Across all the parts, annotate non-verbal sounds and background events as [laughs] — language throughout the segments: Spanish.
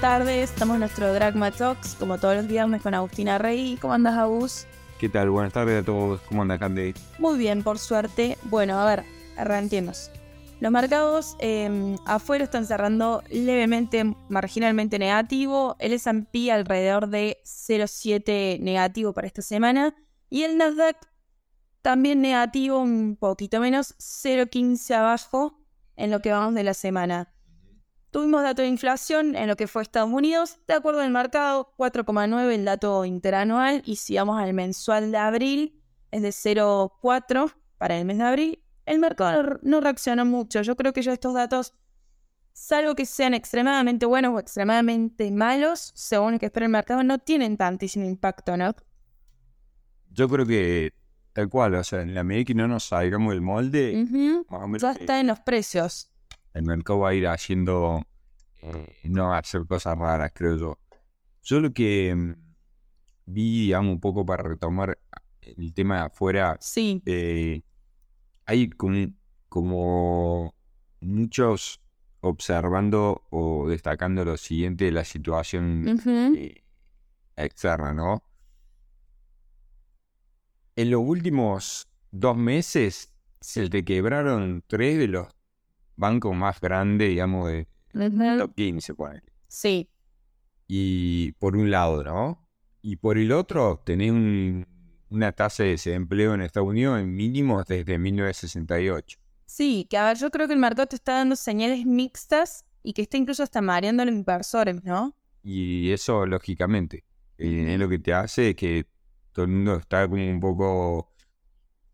tardes. Estamos en nuestro Dragma Talks, como todos los viernes con Agustina Rey. ¿Cómo andas, Agus? ¿Qué tal? Buenas tardes a todos. ¿Cómo anda, Candy? Muy bien, por suerte. Bueno, a ver, arranquemos. Los mercados eh, afuera están cerrando levemente, marginalmente negativo. El S&P alrededor de 0,7 negativo para esta semana. Y el Nasdaq también negativo, un poquito menos, 0,15 abajo en lo que vamos de la semana. Tuvimos dato de inflación en lo que fue Estados Unidos, de acuerdo al mercado, 4,9 el dato interanual y si vamos al mensual de abril es de 0,4 para el mes de abril. El mercado no reaccionó mucho. Yo creo que ya estos datos, salvo que sean extremadamente buenos o extremadamente malos, según lo que espera el mercado, no tienen tantísimo impacto, ¿no? Yo creo que tal cual, o sea, en la medida que no nos salgamos del molde, Ujú. más o menos, Ya está en los precios. el mercado va a ir haciendo, eh, no hacer cosas raras, creo yo. Yo lo que mm, vi, digamos, un poco para retomar el tema de afuera, Sí. eh, hay como, como muchos observando o destacando lo siguiente de la situación eh, externa, ¿no? En los últimos dos meses se te quebraron tres de los bancos más grandes, digamos, de Top 15, pone. Sí. Y por un lado, ¿no? Y por el otro, tenés un- una tasa de desempleo en Estados Unidos en mínimos desde 1968. Sí, que a ver, yo creo que el mercado te está dando señales mixtas y que está incluso hasta mareando a los inversores, ¿no? Y eso, lógicamente, eh, es lo que te hace que todo el mundo está como un poco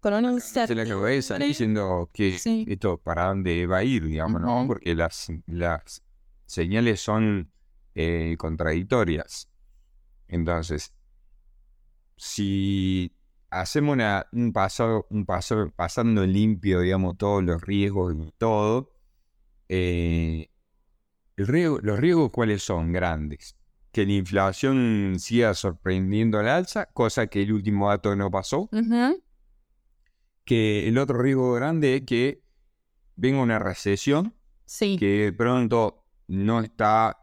Con una se la cabeza diciendo que Sí. esto para dónde va a ir, digamos, ¿no? Porque las, las señales son eh, contradictorias. Entonces, si hacemos una- un paso, un paso pasando limpio, digamos, todos los riesgos y todo, eh, el riesgo- los riesgos cuáles son grandes. Que la inflación siga sorprendiendo al alza, cosa que el último dato no pasó Ujú. Que el otro riesgo grande es que venga una recesión Sí. que de pronto no está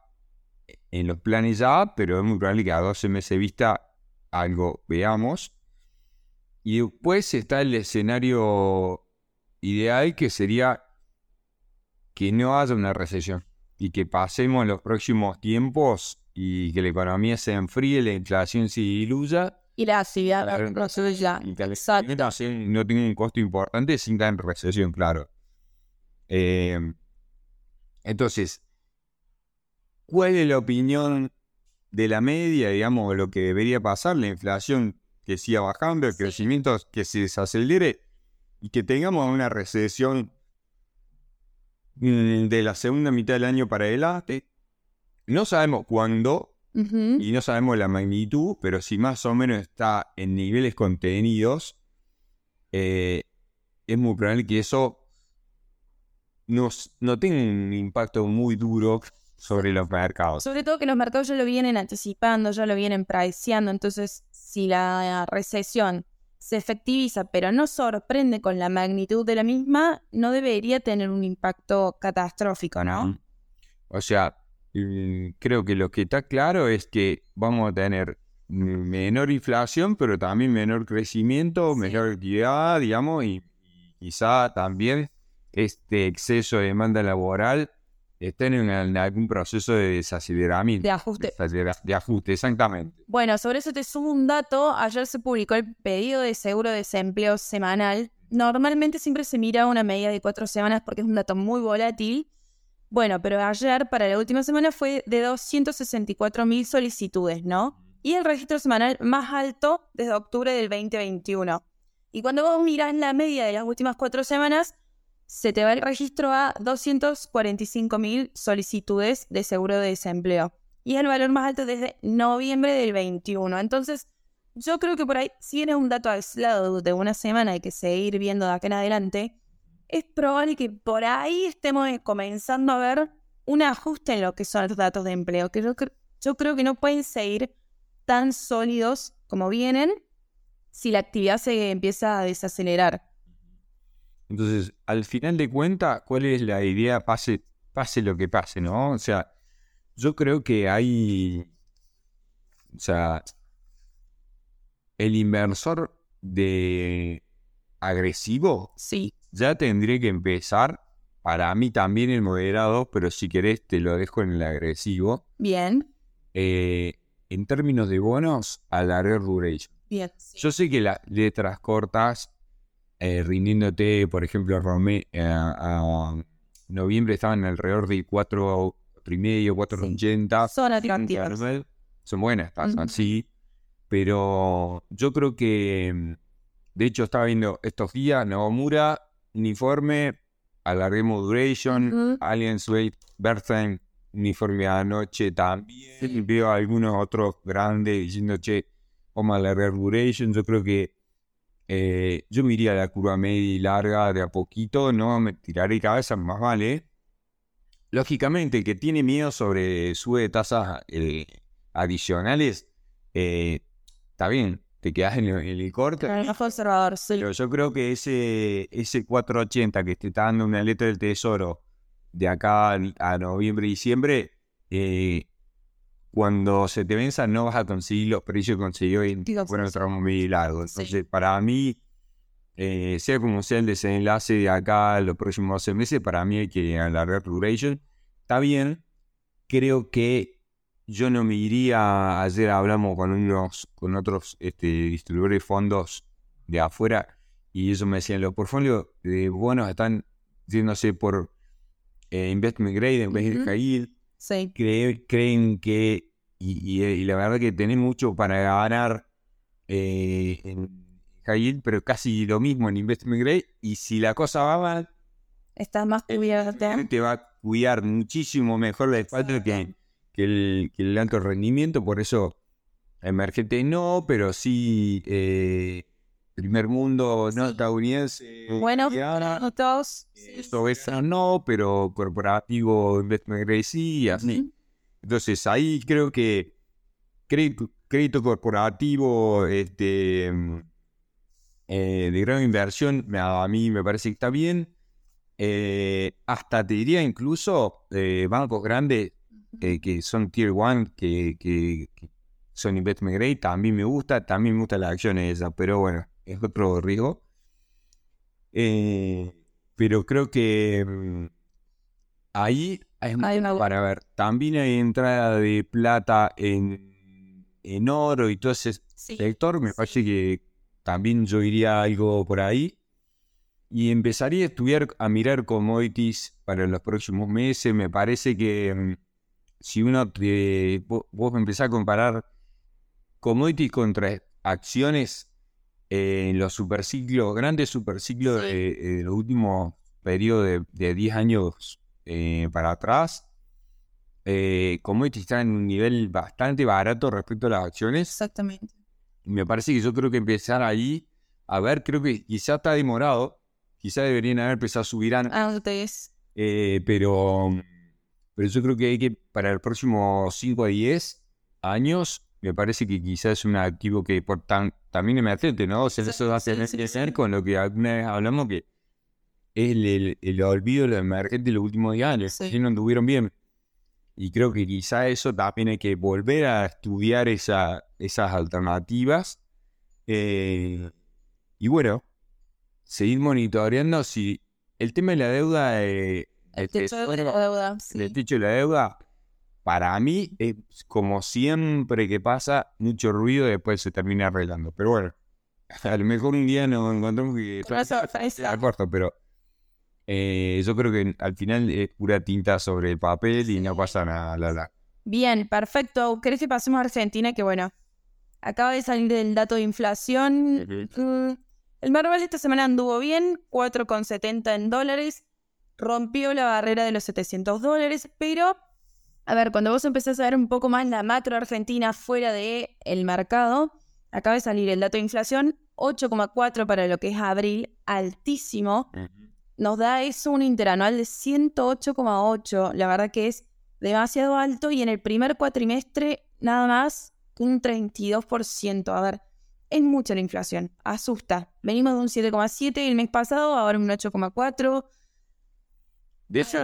en los planes ya, pero es muy probable que a 12 meses vista algo veamos. Y después está el escenario ideal que sería que no haya una recesión y que pasemos los próximos tiempos y que la economía se enfríe, la inflación se diluya Y la actividad se ya. la Exacto. no tiene un costo importante sin en recesión, claro. Eh, entonces, ¿cuál es la opinión de la media, digamos, lo que debería pasar? La inflación que siga bajando, el Sí. crecimiento que se desacelere y que tengamos una recesión de la segunda mitad del año para adelante. No sabemos cuándo, Y no sabemos la magnitud, pero si más o menos está en niveles contenidos, eh, es muy probable que eso nos- no tenga un impacto muy duro sobre los mercados. Sobre todo que los mercados ya lo vienen anticipando, ya lo vienen priceando. Entonces, si la recesión se efectiviza, pero no sorprende con la magnitud de la misma, no debería tener un impacto catastrófico, ¿no? O sea, creo que lo que está claro es que vamos a tener menor inflación, pero también menor crecimiento, Sí. menor actividad, digamos, y, y quizá también este exceso de demanda laboral esté en, en algún proceso de desaceleramiento. De ajuste. De ajuste, exactamente. Bueno, sobre eso te sumo un dato. Ayer se publicó el pedido de seguro de desempleo semanal. Normalmente siempre se mira una medida de cuatro semanas porque es un dato muy volátil. Bueno, pero ayer, para la última semana, fue de 264 mil solicitudes, ¿no? Y el registro semanal más alto desde octubre del 2021. Y cuando vos mirás la media de las últimas cuatro semanas, se te va el registro a 245 mil solicitudes de seguro de desempleo y el valor más alto desde noviembre del 21. Entonces, yo creo que por ahí, si bien es un dato aislado de una semana, hay que seguir viendo de acá en adelante, es probable que por ahí estemos eh, comenzando a ver un ajuste en lo que son los datos de empleo, que yo, cre- yo creo que no pueden seguir tan sólidos como vienen si la actividad se empieza a desacelerar. Entonces, al final de cuentas, ¿cuál es la idea? Pase, pase lo que pase, ¿no? O sea, yo creo que hay, o sea, el inversor de agresivo Sí. Ya tendría que empezar, para mí también el moderado, pero si querés te lo dejo en el agresivo, Bien. eh, en términos de bonos, alargar duration. Bien. Yo sé que las letras cortas, eh, rindiéndote, por ejemplo, eh, a noviembre estaban alrededor de 4, y medio, 4.80. Son atractivas. Son buenas tasas, Ujú. sí. Pero yo creo que, mm, de hecho, estaba viendo estos días, Novamura, uniforme, alarguemos duration, Ujú. Allianz Wave, Berthen, uniforme anoche también. Veo algunos otros grandes diciendo, che, vamos a alargar duration. Yo creo que eh, yo me iría a la curva media y larga de a poquito, no me tiraré cabeza, más vale. Lógicamente, el que tiene miedo sobre sube de tasas eh, adicionales, eh, está bien, te quedas en el, en el corte. Pero sí. Yo creo que ese, ese 480 que te está dando una letra del tesoro de acá a noviembre, diciembre, eh, cuando se te venza no vas a conseguir los precios que consiguió en bueno, tramo medio y largo. Sí. Entonces, para mí, eh, sea como sea el desenlace de acá los próximos 12 meses, para mí hay que alargar duration. Está bien, creo que yo no me iría, ayer hablamos con unos, con otros este, distribuidores de fondos de afuera y ellos me decían, los portfolios de bonos están yéndose por eh, investment grade en vez de high yield. Sí. Cree- creen que, y, y- y la verdad que tenés mucho para ganar eh, en high yield, pero casi lo mismo en investment grade y si la cosa va mal, Estás más cubierta. te va a cuidar muchísimo mejor la espalda que, que el, que el alto rendimiento, por eso emergente no, pero sí eh, primer mundo no estadounidense. Bueno, todos. eh, esto es no, pero corporativo investment grade sí, y así. Entonces ahí creo que crédito, crédito corporativo este, mm, eh, de gran inversión a mí me parece que está bien. Eh, hasta te diría incluso eh, bancos grandes eh, que son tier 1, que, que- que son investment grade, también me gusta, también me gustan las acciones esas, pero bueno, es otro riesgo. Eh, pero creo que mm, ahí hay Hay una- para ver. También hay entrada de plata en, en oro y todo ese Sí. sector. Me parece que también yo iría algo por ahí. Y empezaría a estudiar, a mirar commodities para los próximos meses. Me parece que mm, si uno te, vo- vos, empezás a comparar commodities contra acciones eh, en los superciclos, grandes superciclos Sí. de, de los últimos periodos de, de 10 años eh, para atrás, eh, commodities están en un nivel bastante barato respecto a las acciones. Exactamente. Me parece que yo creo que empezar ahí, a ver, creo que quizá está demorado, quizá deberían haber empezado a subir antes, eh, pero, pero yo creo que hay que, para el próximo 5 a 10 años, me parece que quizás es un activo que por tan, también emergente, ¿no? O sea, eso va a tener que sí. ver con lo que alguna vez hablamos que es el, el, el olvido de lo emergente de los últimos 10 años, Sí. que no anduvieron bien. Y creo que quizá eso también hay que volver a estudiar esa, esas alternativas. Eh, y bueno, seguir monitoreando si el tema de la deuda, eh, El techo de la deuda. sí. el techo de la deuda, para mí es como siempre que pasa, mucho ruido y después se termina arreglando. Pero bueno, [laughs] a lo mejor un día nos encontramos que a corto, pero eh, yo creo que al final es pura tinta sobre el papel y no pasa nada, la la. Bien, perfecto. ¿Querés que pasemos a Argentina? Que bueno, acaba de salir el dato de inflación. Mm, El Merval esta semana anduvo bien, 4,70 en dólares. Rompió la barrera de los 700 dólares, pero a ver, cuando vos empezás a ver un poco más la macro argentina fuera del el mercado, acaba de salir el dato de inflación, 8,4 para lo que es abril, altísimo. Nos da eso un interanual de 108,8. La verdad que es demasiado alto y en el primer cuatrimestre nada más un 32%. A ver, es mucha la inflación, asusta. Venimos de un 7,7 el mes pasado, ahora un 8,4. De ocho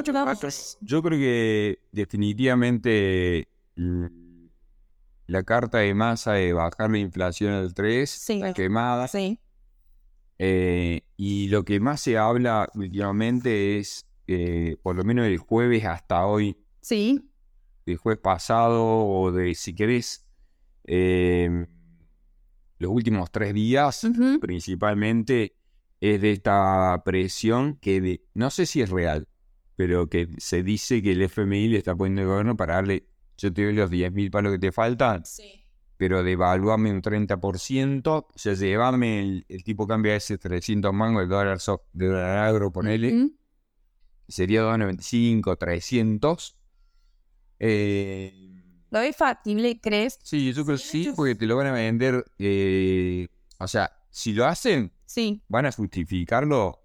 yo creo que definitivamente l- la carta de masa de bajar la inflación al 3 Sí. quemada. Sí. Eh, y lo que más se habla últimamente es, eh, por lo menos el jueves hasta hoy, Sí. del jueves pasado o de, si querés, eh, los últimos tres días, principalmente, es de esta presión que de- no sé si es real, pero que se dice que el FMI le está poniendo al gobierno para darle, yo te doy los 10 mil palos que te faltan, Sí. pero devaluarme un 30%, o sea, llevarme el, el tipo cambia ese 300 mangos de dólar, so- de dólar agro, ponele, Ujú. sería 2.95, 300. Eh, ¿Lo ves factible, crees? sí, yo creo que Sí, porque te lo van a vender, eh, o sea, si lo hacen, Sí. van a justificarlo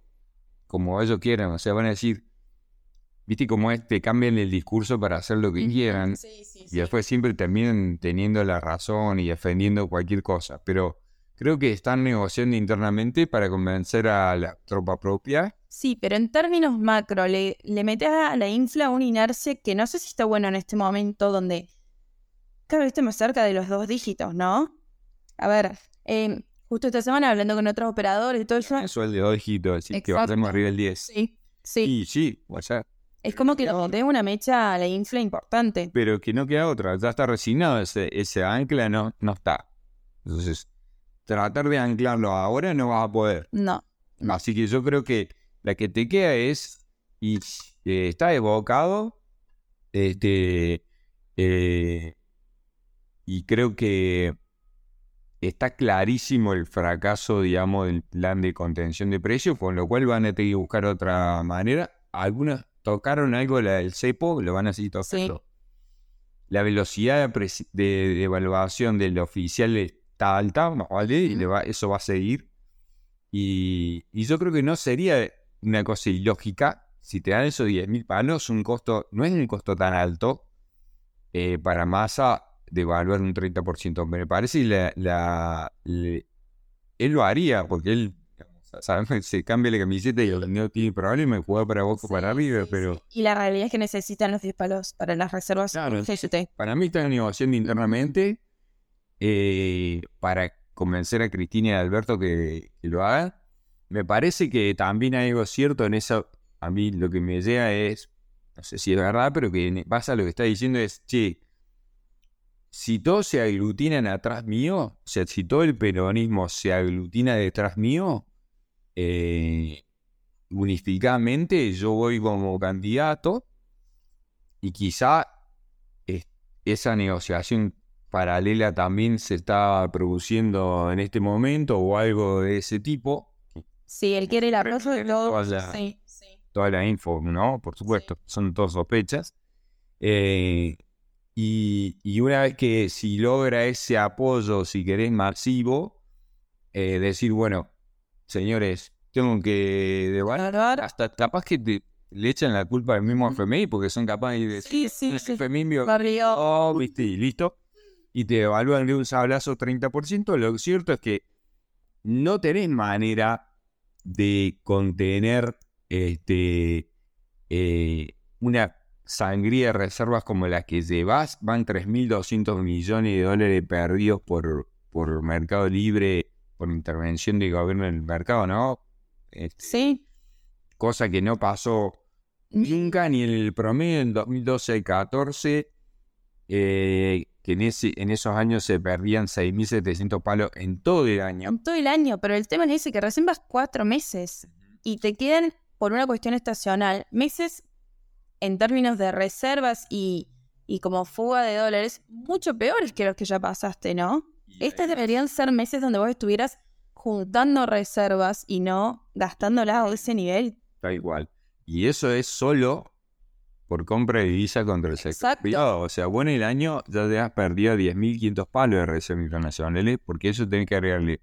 como ellos quieran, o sea, van a decir, viste cómo es, te cambian el discurso para hacer lo que quieran, Sí, sí, y después siempre terminan teniendo la razón y defendiendo cualquier cosa. Pero creo que están negociando internamente para convencer a la tropa propia. Sí, pero en términos macro, le, le metes a la infla una inercia que no sé si está bueno en este momento donde cada vez estamos cerca de los dos dígitos, ¿no? A ver, eh, justo esta semana hablando con otros operadores y todo eso. Eso es el de dos dígitos, así que Exacto. bajemos arriba del 10. Sí, sí. Y sí, sea, Es como que le metes una mecha a la infla importante. pero que no queda otra, ya está resignado, ese, ese ancla no, no está. Entonces, tratar de anclarlo ahora no vas a poder. No. Así que yo creo que la que te queda es, y eh, está evocado, este, eh, y creo que está clarísimo el fracaso, digamos, del plan de contención de precios, con lo cual van a tener que buscar otra manera. Algunas tocaron algo la del cepo, lo van a seguir tocando. La velocidad de, de, de evaluación del oficial está alta, vale, y le va- eso va a seguir. Y, y yo creo que no sería una cosa ilógica si te dan esos 10 mil palos, un costo, no es un costo tan alto eh, para masa de evaluar un 30%. Me parece que la, la- le- él lo haría porque él sabemos, [laughs] se cambia la camiseta y no tiene problema de jugar para Boca o para River, pero Y la realidad es que necesitan los 10 palos para las reservas. Claro. Para mí están negociando internamente eh, para convencer a Cristina y a Alberto que, que lo hagan. Me parece que también hay algo cierto en eso. A mí lo que me llega es, no sé si es verdad, pero que pasa lo que está diciendo es, che, si todos se aglutinan atrás mío, o sea, si todo el peronismo se aglutina detrás mío, eh, unificadamente yo voy como candidato y quizá es- esa negociación paralela también se está produciendo en este momento o algo de ese tipo. Sí, él quiere el arroz de todo. Vaya. Sí, sí. Toda la info, ¿no? Por supuesto, son todas sospechas. Eh, y, y una vez que si logra ese apoyo, si querés, masivo, eh, decir, bueno, señores, tengo que devaluar. Evaluar. Hasta capaz que te, le echan la culpa al mismo FMI porque son capaces de decir, Sí, sí, sí. FMI Barrio. Oh, viste, y listo. Y te evalúan de un sablazo 30%. Lo cierto es que no tenés manera de contener este eh, una sangría de reservas como la que llevas. Van 3.200 millones de dólares perdidos por, por Mercado Libre, por intervención del gobierno en el mercado, ¿no? Este, Sí. Cosa que no pasó nunca ni en el promedio en 2012-14, eh, que en, ese, en esos años se perdían 6.700 palos en todo el año. En todo el año, pero el tema es ese, que recién vas cuatro meses y te quedan, por una cuestión estacional, meses en términos de reservas y, y como fuga de dólares, mucho peores que los que ya pasaste, ¿no? Estos deberían ser meses donde vos estuvieras juntando reservas y no gastándolas a ese nivel. Tal igual. Y eso es solo por compra de divisa contra el sector Exacto. privado. O sea, bueno, el año ya te has perdido 10.500 palos de reservas internacionales, porque eso tenés que agregarle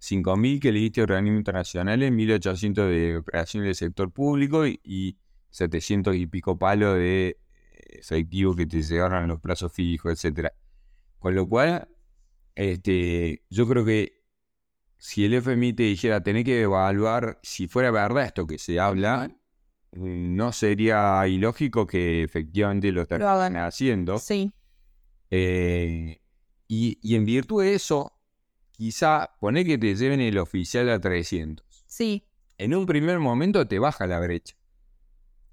5.000 que le diste a organismos internacionales, 1.800 de operaciones del sector público y, y 700 y pico palos de efectivo que te llegaron a los plazos fijos, etcétera. Con lo cual, este, yo creo que si el FMI te dijera tener que evaluar si fuera verdad esto que se habla, no sería ilógico que efectivamente lo estén haciendo. Sí, Eh, y, y en virtud de eso, quizá poner que te lleven el oficial a 300. sí, En un primer momento te baja la brecha,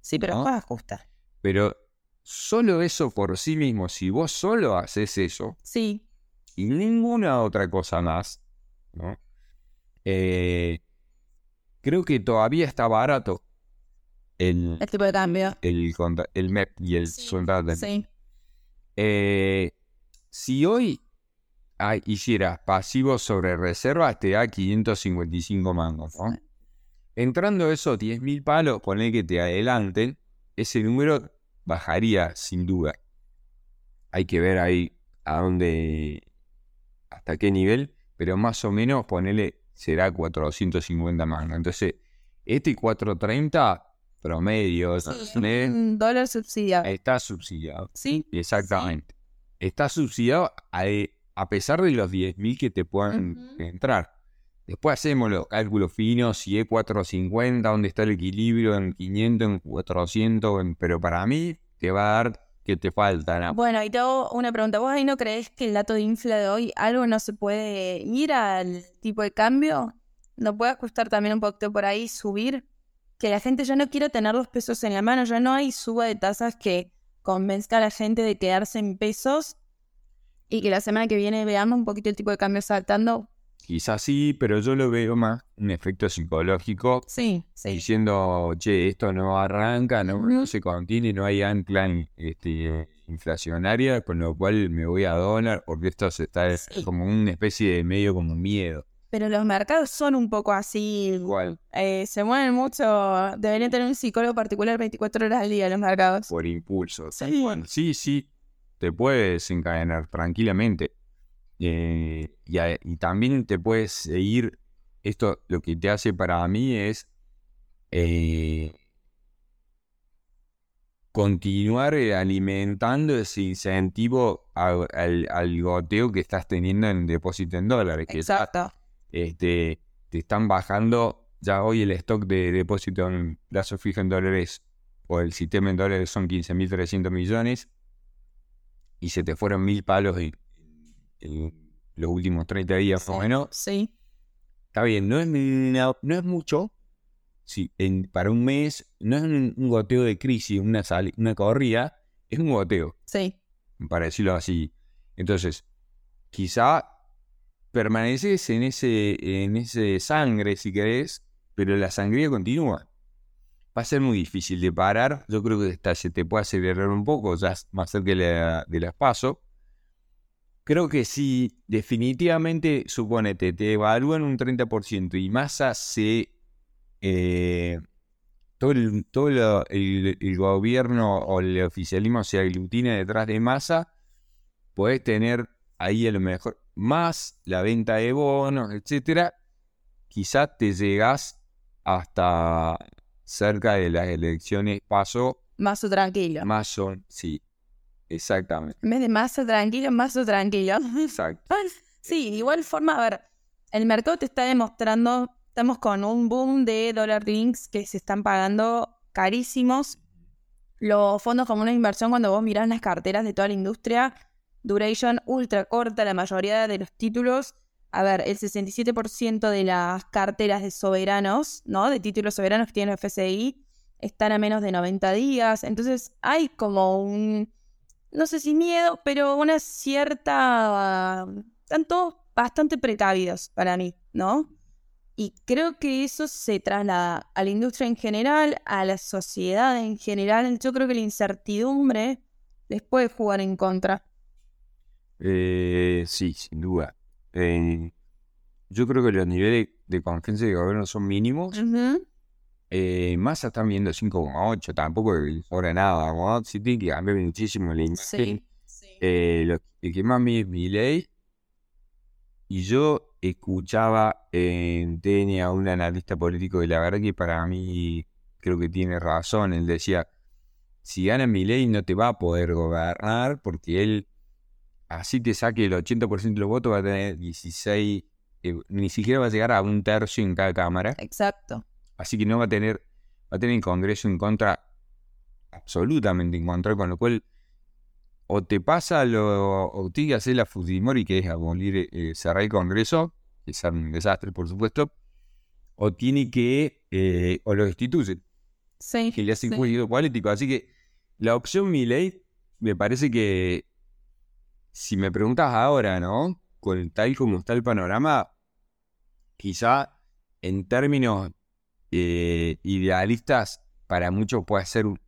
sí, pero ¿No? ajusta. pero solo eso por sí mismo, si vos solo haces eso Sí, y ninguna otra cosa más, ¿no? Eh, creo que todavía está barato el, el tipo de cambio. el, el MEP y el Sí, soldado. Sí, Eh, si hoy ah, hicieras pasivos sobre reservas, te da 555 mangos, ¿no? Entrando esos 10.000 palos, poner que te adelanten, ese número bajaría sin duda. Hay que ver ahí a dónde, hasta qué nivel, pero más o menos ponerle será 450 mangos. Entonces, este 430 promedio ¿eh? un dólar subsidiado. está subsidiado. Sí, Exactamente. Está subsidiado a, a pesar de los 10.000 que te puedan entrar. Después hacemos los cálculos finos, si es 450, dónde está el equilibrio, en 500, en 400, en- pero para mí te va a dar que te falta. ¿no? Bueno, y te hago una pregunta. ¿Vos ahí no crees que el dato de infla de hoy algo no se puede ir al tipo de cambio? ¿No puede ajustar también un poquito por ahí, subir? Que la gente ya no quiera tener los pesos en la mano, ya no hay suba de tasas que convenzca a la gente de quedarse en pesos y que la semana que viene veamos un poquito el tipo de cambio saltando. Quizás sí, pero yo lo veo más un efecto psicológico Sí, sí. diciendo, che, esto no arranca, no, no se contiene, no hay ancla este, inflacionaria, con lo cual me voy a dólar, porque esto se está Sí. como una especie de medio como miedo. Pero los mercados son un poco así. Igual, eh, se mueven mucho. Deberían tener un psicólogo particular 24 horas al día los mercados. por impulso. Sí. Bueno, sí, sí, te puedes desencadenar tranquilamente. Eh, y, a- y también te puedes seguir, esto lo que te hace para mí es eh, continuar eh, alimentando ese incentivo a- al, al goteo que estás teniendo en depósito en dólares. Que Exacto. este, te están bajando, ya hoy el stock de depósito en plazo fijo en dólares o el sistema en dólares son 15.300 millones y se te fueron mil palos en, los últimos 30 días más o menos. Sí. Está bien, no es, no es mucho. Sí, en- para un mes no es un, un goteo de crisis, una, sali- una corrida, es un goteo Sí. para decirlo así. Entonces, quizá permaneces en ese, en ese sangre, si querés, pero la sangría continúa. Va a ser muy difícil de parar. Yo creo que hasta se te puede acelerar un poco, ya más cerca de, la- de las paso. Creo que si definitivamente, suponete, te evalúan un 30% y masa se... eh, todo el, todo lo- el, el gobierno o el oficialismo se aglutina detrás de masa, podés tener ahí a lo mejor más la venta de bonos, etcétera. Quizás te llegás hasta cerca de las elecciones paso, Mazo tranquilo. más son, sí, exactamente, En vez de mazo tranquilo, mazo tranquilo. exacto. [laughs] Sí, de igual forma, a ver, el mercado te está demostrando, estamos con un boom de dólar links que se están pagando carísimos. Los fondos como una inversión, cuando vos mirás las carteras de toda la industria, duration ultra corta, la mayoría de los títulos. A ver, el 67% de las carteras de soberanos, ¿no? De títulos soberanos que tiene el FSI, están a menos de 90 días. Entonces hay como un, no sé si miedo, pero una cierta... Están todos bastante precavidos para mí, ¿no? Y creo que eso se traslada a la industria en general, a la sociedad en general. Yo creo que la incertidumbre les puede jugar en contra. Eh, sí, sin duda. Eh, yo creo que los niveles de confianza de gobierno son mínimos. Eh, Massa están viendo 5,8, tampoco sobra nada. Sí tiene que cambiar muchísimo la imagen. Sí. Eh, lo, el que más me es. Y yo escuchaba en TN a un analista político y la verdad que para mí creo que tiene razón. Él decía, si gana Milei no te va a poder gobernar porque él, así te saque el 80% de los votos, va a tener 16, eh, ni siquiera va a llegar a un tercio en cada cámara. Exacto. Así que no va a tener va a tener el Congreso en contra, absolutamente en contra, con lo cual o te pasa lo, o tiene que hacer la Fujimori, que es abolir, eh, cerrar el Congreso, que es un desastre, por supuesto, o tiene que, eh, o lo destituye, Sí. que le hace sí. juicio político. Así que la opción Milei me parece que, si me preguntas ahora, ¿no? Con tal como está el panorama, quizá en términos eh, idealistas, para muchos puede ser un-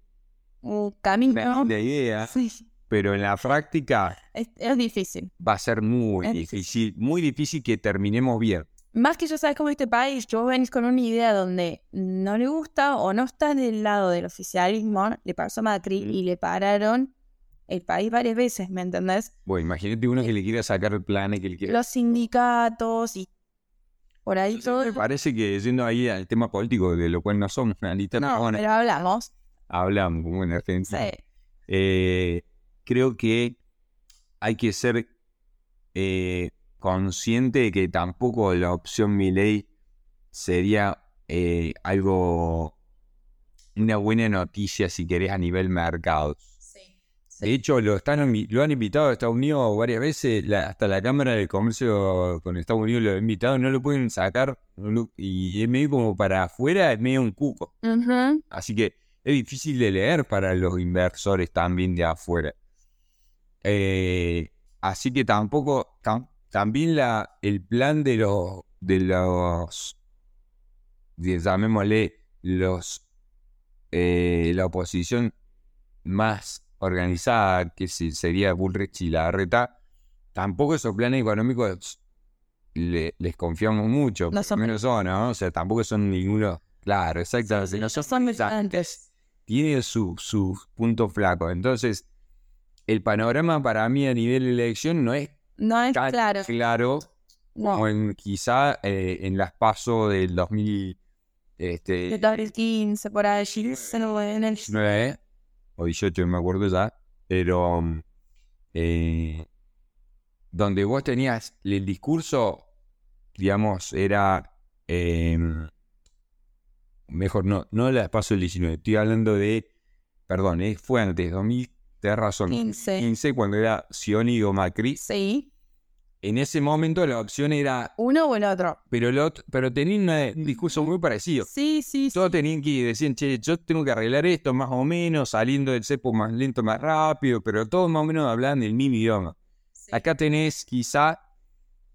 Un camino. linda idea, [laughs] Sí. pero en la práctica Es, es difícil. va a ser muy Es difícil, muy difícil que terminemos bien. Más que yo sabes cómo este país, yo venís con una idea donde no le gusta o no está del lado del oficialismo, le pasó a Macri y le pararon el país varias veces, ¿me entendés? Bueno, imagínate uno que le quiera sacar el plan y que le quiera... Los sindicatos y por ahí todo. Me parece que yendo ahí al tema político, de lo cual no somos analistas, No, pero hablamos. hablamos como en Argentina. Sí. Eh, creo que hay que ser eh, consciente de que tampoco la opción Milei sería eh, algo, una buena noticia si querés a nivel mercado. Sí. De hecho, lo, están, lo han invitado a Estados Unidos varias veces, la- hasta la Cámara de Comercio con Estados Unidos lo ha invitado, no lo pueden sacar, no lo- y es medio como para afuera, es medio un cuco. Así que es difícil de leer para los inversores también de afuera. Eh, así que tampoco, tam- también la, el plan de los, de los, de- llamémosle, los, eh, la oposición más organizada, que se- sería Bullrich y Larreta, tampoco esos planes económicos le- les confiamos mucho. No son- menos son, ¿no? O sea, tampoco son ninguno. Claro, exactamente. no son brillantes. Tiene su, su punto flaco. Entonces, el panorama para mí a nivel de elección no es No es tan claro. claro No. como en, quizá eh, en las pasos del 2000, De este, 2015, por allí. en el- 19 o 18, no me acuerdo ya, pero mm, eh, donde vos tenías el discurso, digamos, era eh, mejor no, no la paso del 19, estoy hablando de, perdón, eh, fue antes, 2000, tenés razón, 15. 15 cuando era Scioni o Macri, Sí. En ese momento la opción era, Uno o el otro. pero, el otro- pero tenían un discurso muy parecido. Sí, sí, sí. Todos tenían que decir, che, yo tengo que arreglar esto más o menos, saliendo del cepo más lento, más rápido, pero todos más o menos hablaban del mismo idioma. Sí. Acá tenés quizá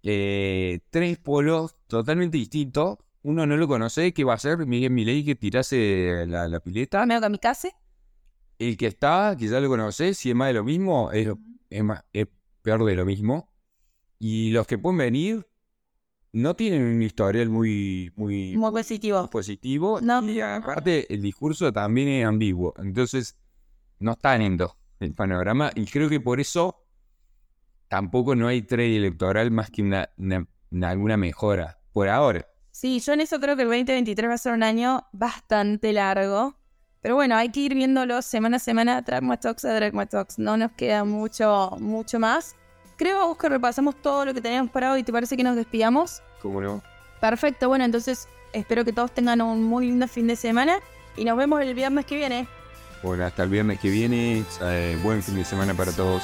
eh, tres polos totalmente distintos. Uno no lo conoce, que va a ser Miguel Milei que tirase la, la pileta. ¿Me hago kamikaze? El que está, ya lo conoces, si es más de lo mismo, es más, es peor de lo mismo. Y los que pueden venir no tienen un historial muy, muy, Muy positivo. positivo. No. Y aparte, el discurso también es ambiguo. Entonces, no está lindo el panorama. Y creo que por eso tampoco no hay trade electoral más que una, una- una- alguna mejora por ahora. Sí, yo en eso creo que el 2023 va a ser un año bastante largo. Pero bueno, hay que ir viéndolo semana a semana, Dragma Talks a Dragma Talks. No nos queda mucho, mucho más creo, vos que repasamos todo lo que teníamos parado y ¿Te parece que nos despidamos? ¿Cómo no? Perfecto, bueno, entonces espero que todos tengan un muy lindo fin de semana y nos vemos el viernes que viene. Bueno, hasta el viernes que viene. Eh, buen fin de semana para todos.